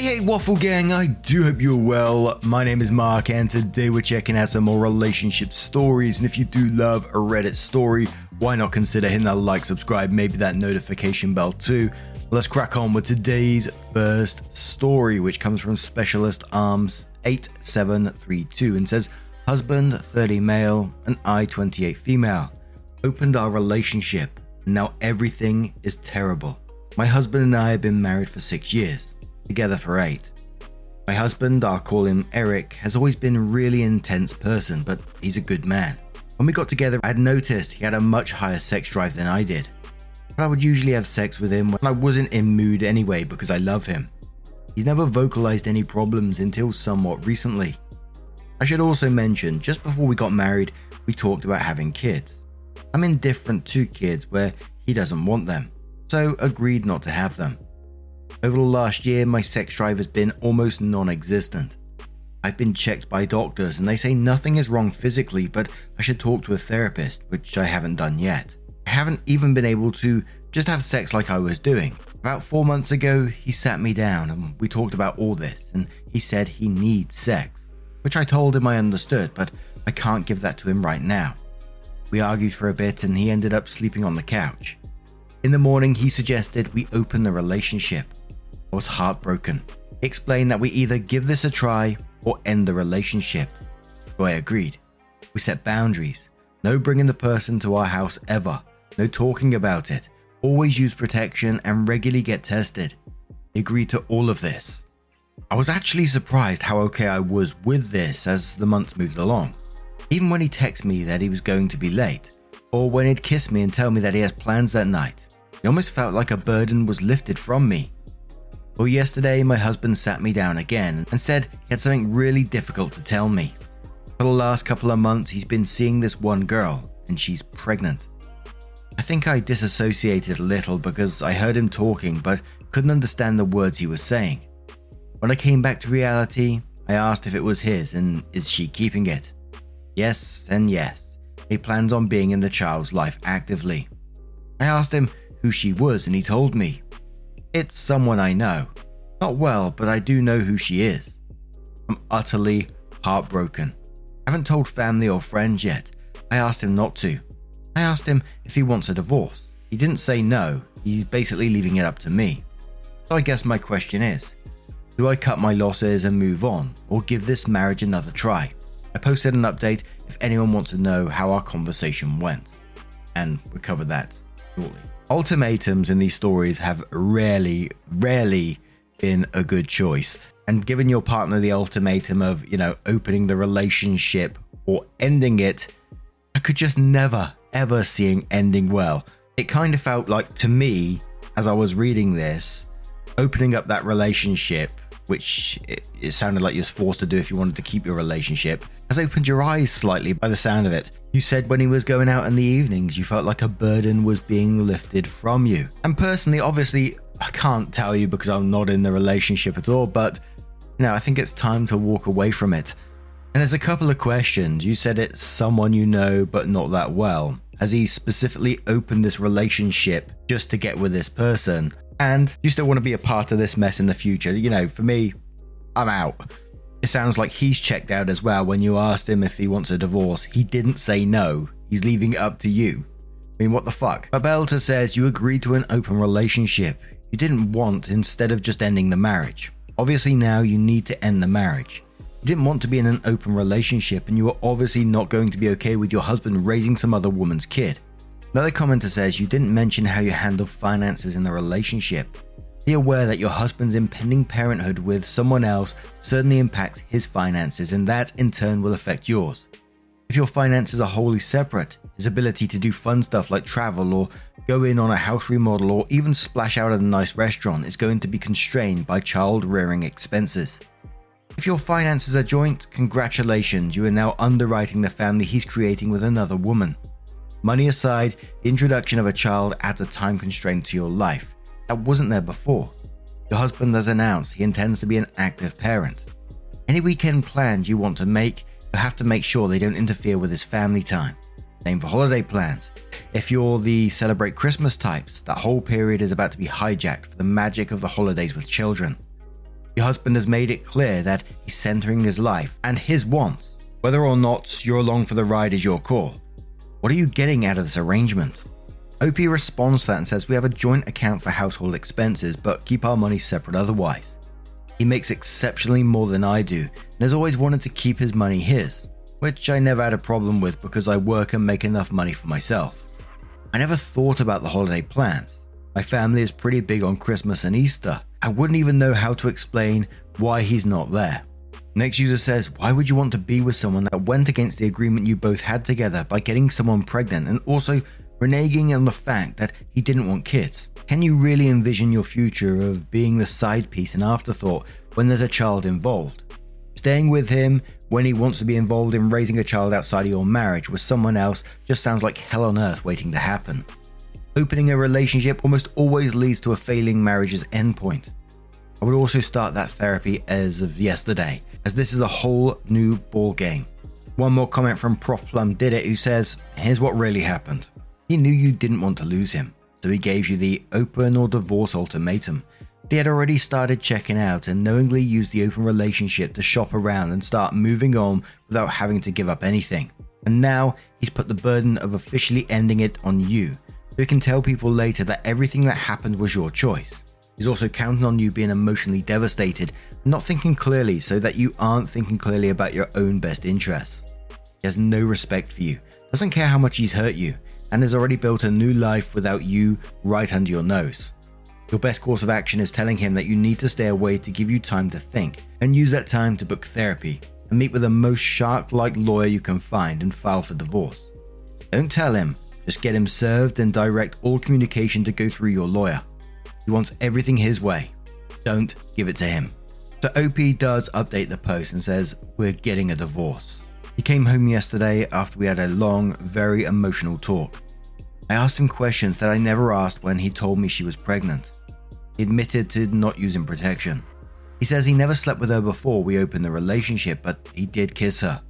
Hey, hey, Waffle Gang, I do hope you're well. My name is Mark, and today we're checking out some more relationship stories. And if you do love a Reddit story, why not consider hitting that like, subscribe, maybe that notification bell too? Let's crack on with today's first story, which comes from Specialist Arms 8732 and says, Husband 30 male and I 28 female. Opened our relationship, and now everything is terrible. My husband and I have been married for six years together for eight. My husband, I'll call him Eric, has always been a really intense person, but he's a good man. When we got together, I had noticed he had a much higher sex drive than I did. But I would usually have sex with him when I wasn't in mood anyway because I love him. He's never vocalized any problems until somewhat recently. I should also mention, just before we got married, we talked about having kids. I'm indifferent to kids where he doesn't want them, so agreed not to have them. Over the last year, my sex drive has been almost non existent. I've been checked by doctors and they say nothing is wrong physically, but I should talk to a therapist, which I haven't done yet. I haven't even been able to just have sex like I was doing. About four months ago, he sat me down and we talked about all this, and he said he needs sex, which I told him I understood, but I can't give that to him right now. We argued for a bit and he ended up sleeping on the couch. In the morning, he suggested we open the relationship. I was heartbroken. He explained that we either give this a try or end the relationship. So I agreed. We set boundaries. No bringing the person to our house ever. No talking about it. Always use protection and regularly get tested. He agreed to all of this. I was actually surprised how okay I was with this as the months moved along. Even when he texted me that he was going to be late, or when he'd kiss me and tell me that he has plans that night, it almost felt like a burden was lifted from me. Well, yesterday my husband sat me down again and said he had something really difficult to tell me. For the last couple of months, he's been seeing this one girl, and she's pregnant. I think I disassociated a little because I heard him talking but couldn't understand the words he was saying. When I came back to reality, I asked if it was his and is she keeping it? Yes, and yes. He plans on being in the child's life actively. I asked him who she was, and he told me. It's someone I know. Not well, but I do know who she is. I'm utterly heartbroken. I haven't told family or friends yet. I asked him not to. I asked him if he wants a divorce. He didn't say no, he's basically leaving it up to me. So I guess my question is do I cut my losses and move on, or give this marriage another try? I posted an update if anyone wants to know how our conversation went. And we'll cover that shortly ultimatums in these stories have rarely, rarely been a good choice. And giving your partner the ultimatum of, you know, opening the relationship or ending it, I could just never, ever seeing ending well. It kind of felt like to me, as I was reading this, opening up that relationship, which it, it sounded like you was forced to do if you wanted to keep your relationship, has opened your eyes slightly by the sound of it. You said when he was going out in the evenings, you felt like a burden was being lifted from you. And personally, obviously, I can't tell you because I'm not in the relationship at all, but you know, I think it's time to walk away from it. And there's a couple of questions. You said it's someone you know, but not that well. Has he specifically opened this relationship just to get with this person? And you still want to be a part of this mess in the future? You know, for me, I'm out. It sounds like he's checked out as well when you asked him if he wants a divorce. He didn't say no. He's leaving it up to you. I mean, what the fuck? Babelta says you agreed to an open relationship. You didn't want instead of just ending the marriage. Obviously, now you need to end the marriage. You didn't want to be in an open relationship, and you were obviously not going to be okay with your husband raising some other woman's kid. Another commenter says you didn't mention how you handle finances in the relationship. Be aware that your husband's impending parenthood with someone else certainly impacts his finances, and that in turn will affect yours. If your finances are wholly separate, His ability to do fun stuff like travel or go in on a house remodel or even splash out at a nice restaurant is going to be constrained by child rearing expenses. If your finances are joint, congratulations, you are now underwriting the family he's creating with another woman. Money aside, introduction of a child adds a time constraint to your life that wasn't there before. Your husband has announced he intends to be an active parent. Any weekend plans you want to make, you have to make sure they don't interfere with his family time. Same for holiday plans. If you're the celebrate Christmas types, that whole period is about to be hijacked for the magic of the holidays with children. Your husband has made it clear that he's centering his life and his wants. Whether or not you're along for the ride is your call. What are you getting out of this arrangement? OP responds to that and says, We have a joint account for household expenses, but keep our money separate otherwise. He makes exceptionally more than I do and has always wanted to keep his money his which I never had a problem with because I work and make enough money for myself. I never thought about the holiday plans. My family is pretty big on Christmas and Easter. I wouldn't even know how to explain why he's not there. Next user says, Why would you want to be with someone that went against the agreement you both had together by getting someone pregnant and also reneging on the fact that he didn't want kids? Can you really envision your future of being the side piece and afterthought when there's a child involved? Staying with him when he wants to be involved in raising a child outside of your marriage with someone else just sounds like hell on earth waiting to happen. Opening a relationship almost always leads to a failing marriage's endpoint. I would also start that therapy as of yesterday, as this is a whole new ball game. One more comment from Prof Plum did it, who says, "Here's what really happened. He knew you didn't want to lose him, so he gave you the open or divorce ultimatum, he had already started checking out and knowingly used the open relationship to shop around and start moving on without having to give up anything. And now he's put the burden of officially ending it on you, so he can tell people later that everything that happened was your choice. He's also counting on you being emotionally devastated not thinking clearly so that you aren't thinking clearly about your own best interests. He has no respect for you, doesn't care how much he's hurt you, and has already built a new life without you right under your nose. Your best course of action is telling him that you need to stay away to give you time to think, and use that time to book therapy and meet with the most shark like lawyer you can find and file for divorce. Don't tell him, just get him served and direct all communication to go through your lawyer. He wants everything his way. Don't give it to him. So OP does update the post and says, We're getting a divorce. He came home yesterday after we had a long, very emotional talk. I asked him questions that I never asked when he told me she was pregnant. He admitted to not using protection. He says he never slept with her before we opened the relationship, but he did kiss her.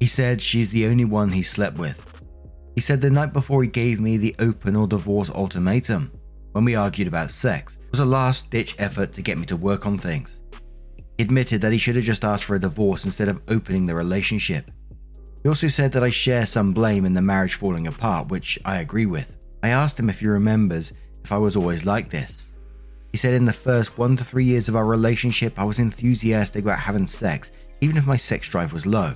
He said she's the only one he slept with. He said the night before he gave me the open or divorce ultimatum, when we argued about sex, was a last ditch effort to get me to work on things. He admitted that he should have just asked for a divorce instead of opening the relationship. He also said that I share some blame in the marriage falling apart, which I agree with. I asked him if he remembers if I was always like this. He said in the first one to three years of our relationship, I was enthusiastic about having sex, even if my sex drive was low.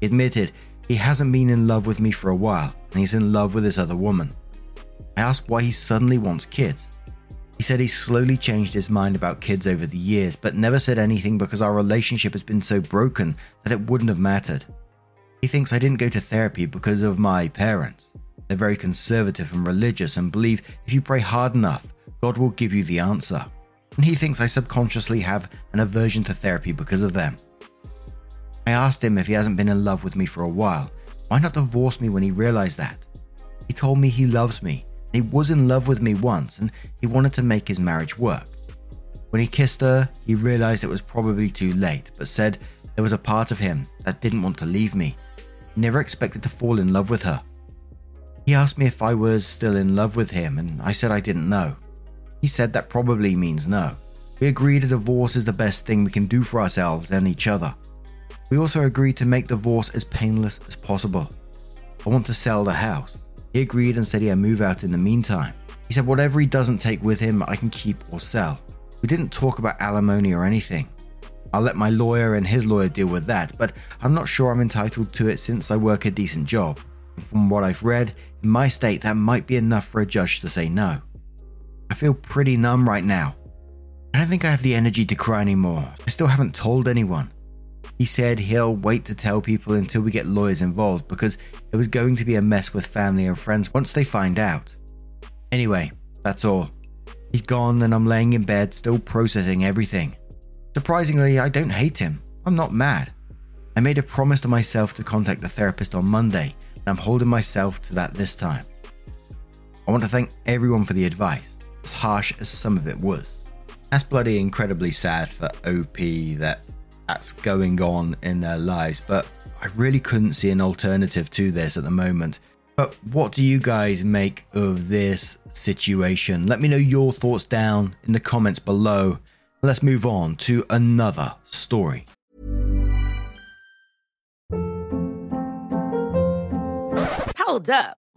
He admitted he hasn't been in love with me for a while, and he's in love with this other woman. I asked why he suddenly wants kids. He said he slowly changed his mind about kids over the years, but never said anything because our relationship has been so broken that it wouldn't have mattered. He thinks I didn't go to therapy because of my parents. They're very conservative and religious and believe if you pray hard enough, God will give you the answer. And he thinks I subconsciously have an aversion to therapy because of them. I asked him if he hasn't been in love with me for a while. Why not divorce me when he realized that? He told me he loves me. He was in love with me once and he wanted to make his marriage work. When he kissed her, he realized it was probably too late, but said there was a part of him that didn't want to leave me. He never expected to fall in love with her. He asked me if I was still in love with him, and I said I didn't know. He said that probably means no. We agreed a divorce is the best thing we can do for ourselves and each other. We also agreed to make divorce as painless as possible. I want to sell the house. He agreed and said he'd move out in the meantime. He said whatever he doesn't take with him, I can keep or sell. We didn't talk about alimony or anything. I'll let my lawyer and his lawyer deal with that, but I'm not sure I'm entitled to it since I work a decent job. From what I've read, in my state, that might be enough for a judge to say no. I feel pretty numb right now. I don't think I have the energy to cry anymore. I still haven't told anyone. He said he'll wait to tell people until we get lawyers involved because it was going to be a mess with family and friends once they find out. Anyway, that's all. He's gone and I'm laying in bed still processing everything. Surprisingly, I don't hate him. I'm not mad. I made a promise to myself to contact the therapist on Monday, and I'm holding myself to that this time. I want to thank everyone for the advice, as harsh as some of it was. That's bloody incredibly sad for OP that that's going on in their lives, but I really couldn't see an alternative to this at the moment. But what do you guys make of this situation? Let me know your thoughts down in the comments below. Let's move on to another story. Hold up.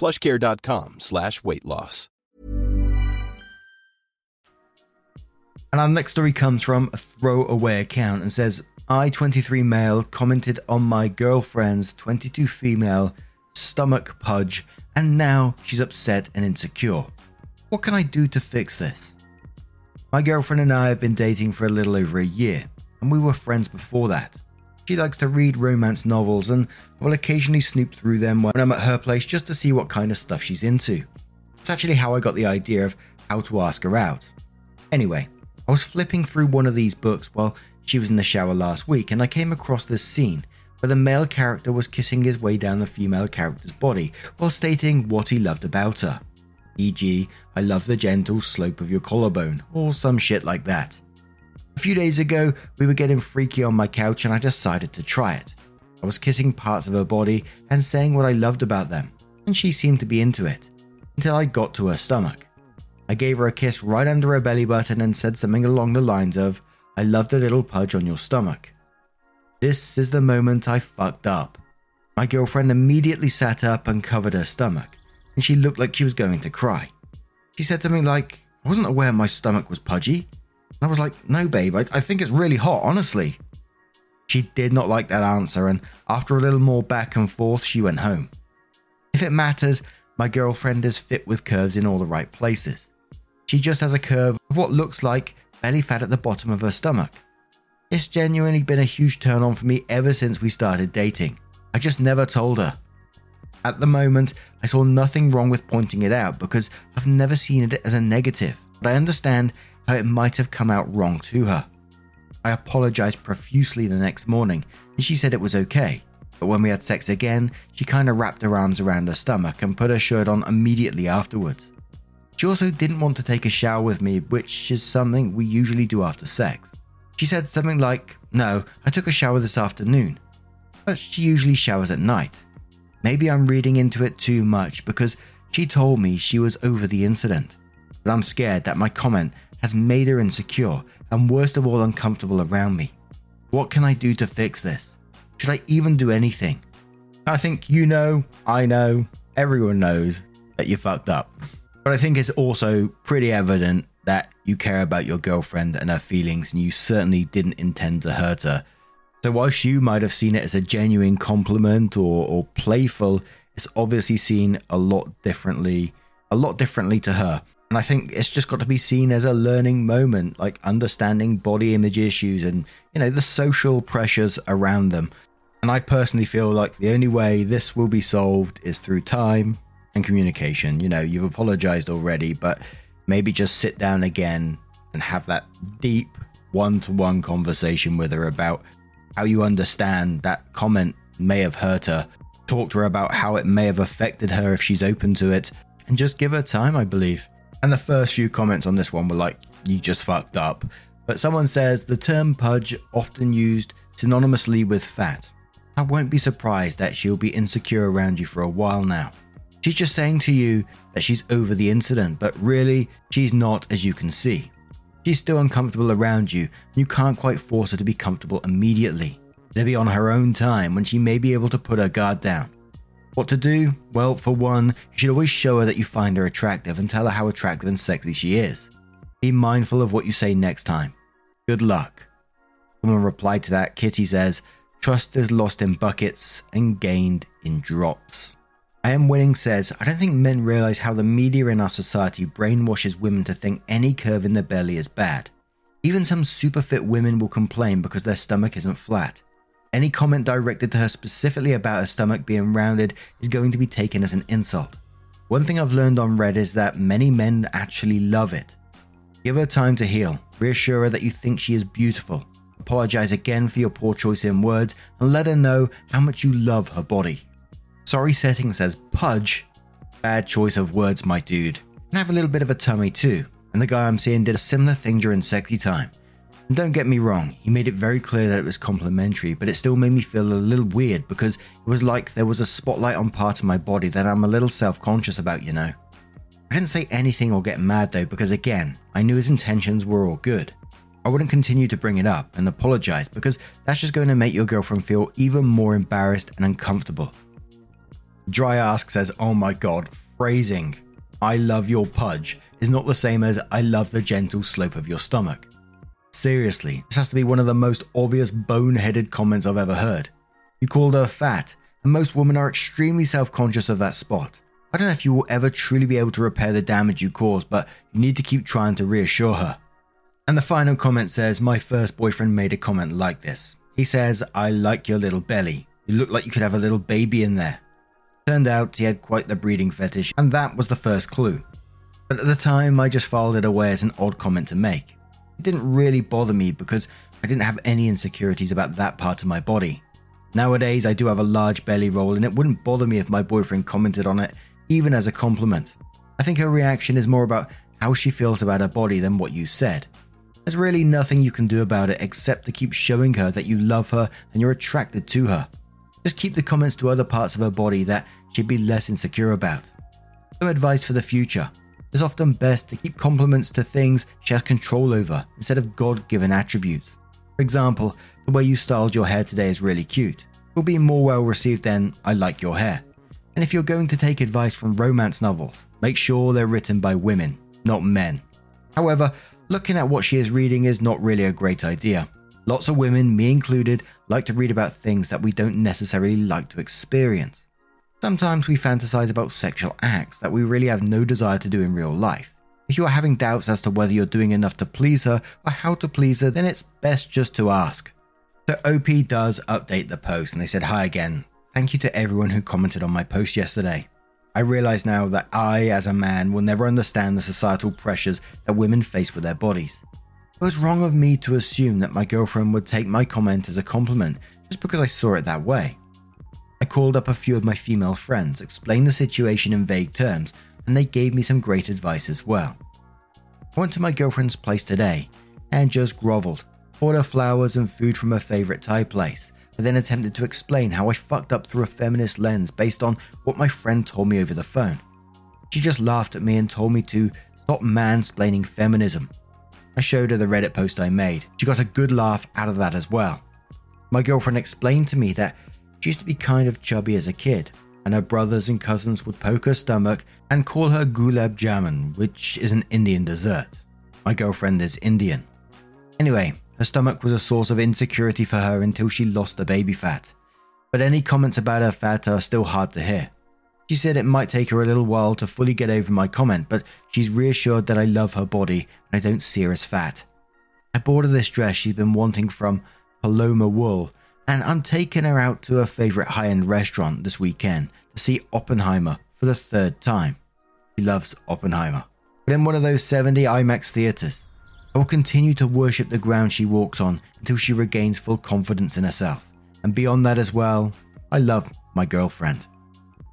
plushcare.com slash weight loss. And our next story comes from a throwaway account and says, I, 23 male, commented on my girlfriend's 22 female stomach pudge, and now she's upset and insecure. What can I do to fix this? My girlfriend and I have been dating for a little over a year, and we were friends before that. She likes to read romance novels, and I will occasionally snoop through them when I'm at her place just to see what kind of stuff she's into. It's actually how I got the idea of how to ask her out. Anyway, I was flipping through one of these books while she was in the shower last week, and I came across this scene where the male character was kissing his way down the female character's body while stating what he loved about her. E.g., I love the gentle slope of your collarbone, or some shit like that. A few days ago, we were getting freaky on my couch and I decided to try it. I was kissing parts of her body and saying what I loved about them, and she seemed to be into it, until I got to her stomach. I gave her a kiss right under her belly button and said something along the lines of, I love the little pudge on your stomach. This is the moment I fucked up. My girlfriend immediately sat up and covered her stomach, and she looked like she was going to cry. She said something like, I wasn't aware my stomach was pudgy. I was like, no, babe, I, I think it's really hot, honestly. She did not like that answer, and after a little more back and forth, she went home. If it matters, my girlfriend is fit with curves in all the right places. She just has a curve of what looks like belly fat at the bottom of her stomach. It's genuinely been a huge turn on for me ever since we started dating. I just never told her. At the moment, I saw nothing wrong with pointing it out because I've never seen it as a negative, but I understand how it might have come out wrong to her. I apologized profusely the next morning, and she said it was okay. But when we had sex again, she kind of wrapped her arms around her stomach and put her shirt on immediately afterwards. She also didn't want to take a shower with me, which is something we usually do after sex. She said something like, No, I took a shower this afternoon. But she usually showers at night. Maybe I'm reading into it too much because she told me she was over the incident. But I'm scared that my comment has made her insecure and worst of all uncomfortable around me. What can I do to fix this? Should I even do anything? I think you know, I know, everyone knows that you fucked up. But I think it's also pretty evident that you care about your girlfriend and her feelings, and you certainly didn't intend to hurt her. So, whilst you might have seen it as a genuine compliment or, or playful, it's obviously seen a lot differently, a lot differently to her. And I think it's just got to be seen as a learning moment, like understanding body image issues and, you know, the social pressures around them. And I personally feel like the only way this will be solved is through time and communication. You know, you've apologized already, but maybe just sit down again and have that deep one to one conversation with her about how you understand that comment may have hurt her talk to her about how it may have affected her if she's open to it, and just give her time, I believe. And the first few comments on this one were like, you just fucked up. But someone says the term pudge often used synonymously with fat. I won't be surprised that she'll be insecure around you for a while now. She's just saying to you that she's over the incident, but really, she's not, as you can see. She's still uncomfortable around you, and you can't quite force her to be comfortable immediately. It'll on her own time when she may be able to put her guard down. What to do? Well, for one, you should always show her that you find her attractive and tell her how attractive and sexy she is. Be mindful of what you say next time. Good luck. Someone replied to that. Kitty says, Trust is lost in buckets and gained in drops. I Am Winning says, I don't think men realize how the media in our society brainwashes women to think any curve in the belly is bad. Even some super fit women will complain because their stomach isn't flat. Any comment directed to her specifically about her stomach being rounded is going to be taken as an insult. One thing I've learned on Red is that many men actually love it. Give her time to heal, reassure her that you think she is beautiful, apologize again for your poor choice in words, and let her know how much you love her body. Sorry setting says pudge. Bad choice of words, my dude. And have a little bit of a tummy too. And the guy I'm seeing did a similar thing during sexy time. And don't get me wrong, he made it very clear that it was complimentary, but it still made me feel a little weird because it was like there was a spotlight on part of my body that I'm a little self conscious about, you know. I didn't say anything or get mad though, because again, I knew his intentions were all good. I wouldn't continue to bring it up and apologize because that's just going to make your girlfriend feel even more embarrassed and uncomfortable. Dry Ask says, Oh my god, phrasing, I love your pudge, is not the same as I love the gentle slope of your stomach. Seriously, this has to be one of the most obvious boneheaded comments I've ever heard. You called her fat, and most women are extremely self conscious of that spot. I don't know if you will ever truly be able to repair the damage you caused, but you need to keep trying to reassure her. And the final comment says, My first boyfriend made a comment like this. He says, I like your little belly. You look like you could have a little baby in there. Turned out he had quite the breeding fetish, and that was the first clue. But at the time, I just filed it away as an odd comment to make. It didn't really bother me because I didn't have any insecurities about that part of my body. Nowadays, I do have a large belly roll, and it wouldn't bother me if my boyfriend commented on it, even as a compliment. I think her reaction is more about how she feels about her body than what you said. There's really nothing you can do about it except to keep showing her that you love her and you're attracted to her. Just keep the comments to other parts of her body that she'd be less insecure about. Some advice for the future. It's often best to keep compliments to things she has control over instead of God given attributes. For example, the way you styled your hair today is really cute. It will be more well received than I like your hair. And if you're going to take advice from romance novels, make sure they're written by women, not men. However, looking at what she is reading is not really a great idea. Lots of women, me included, like to read about things that we don't necessarily like to experience. Sometimes we fantasize about sexual acts that we really have no desire to do in real life. If you are having doubts as to whether you're doing enough to please her or how to please her, then it's best just to ask. So OP does update the post and they said, Hi again. Thank you to everyone who commented on my post yesterday. I realize now that I, as a man, will never understand the societal pressures that women face with their bodies. It was wrong of me to assume that my girlfriend would take my comment as a compliment just because I saw it that way. I called up a few of my female friends, explained the situation in vague terms, and they gave me some great advice as well. I went to my girlfriend's place today and just grovelled, bought her flowers and food from her favourite Thai place, I then attempted to explain how I fucked up through a feminist lens based on what my friend told me over the phone. She just laughed at me and told me to stop mansplaining feminism. I showed her the Reddit post I made. She got a good laugh out of that as well. My girlfriend explained to me that she used to be kind of chubby as a kid, and her brothers and cousins would poke her stomach and call her gulab jamun, which is an Indian dessert. My girlfriend is Indian. Anyway, her stomach was a source of insecurity for her until she lost the baby fat. But any comments about her fat are still hard to hear. She said it might take her a little while to fully get over my comment, but she's reassured that I love her body and I don't see her as fat. I bought her this dress she's been wanting from Paloma Wool, and I'm taking her out to her favorite high end restaurant this weekend to see Oppenheimer for the third time. She loves Oppenheimer, but in one of those 70 IMAX theaters. I will continue to worship the ground she walks on until she regains full confidence in herself. And beyond that as well, I love my girlfriend.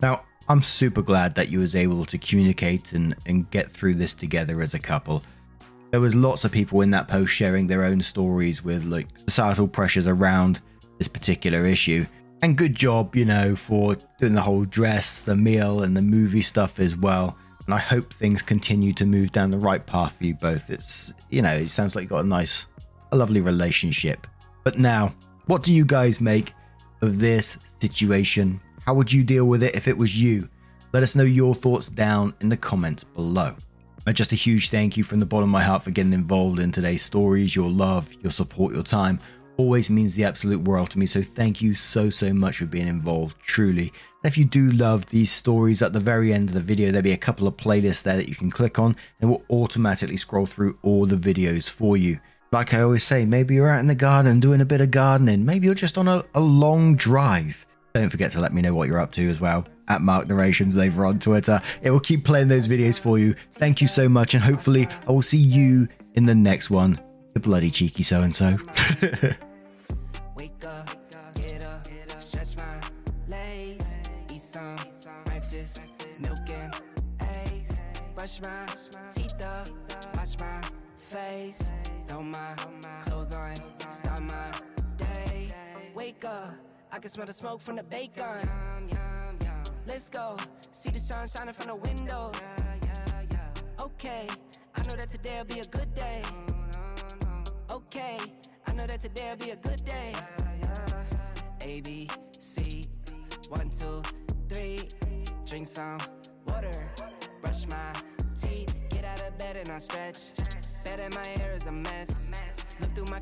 Now, I'm super glad that you was able to communicate and, and get through this together as a couple. There was lots of people in that post sharing their own stories with like societal pressures around this particular issue. And good job, you know, for doing the whole dress, the meal, and the movie stuff as well. And I hope things continue to move down the right path for you both. It's, you know, it sounds like you got a nice, a lovely relationship. But now, what do you guys make of this situation? How would you deal with it if it was you? Let us know your thoughts down in the comments below. And just a huge thank you from the bottom of my heart for getting involved in today's stories. Your love, your support, your time always means the absolute world to me. So thank you so, so much for being involved, truly. And if you do love these stories, at the very end of the video, there'll be a couple of playlists there that you can click on and it will automatically scroll through all the videos for you. Like I always say, maybe you're out in the garden doing a bit of gardening. Maybe you're just on a, a long drive. Don't forget to let me know what you're up to as well at Mark Narrations over on Twitter. It will keep playing those videos for you. Thank you so much, and hopefully, I will see you in the next one. The bloody cheeky so and so. I can smell the smoke from the bacon. Let's go, see the sun shining from the windows. Okay, I know that today'll be a good day. Okay, I know that today'll be a good day. A B C, one two three, drink some water, brush my teeth, get out of bed and I stretch. Bed in my hair is a mess. Look through my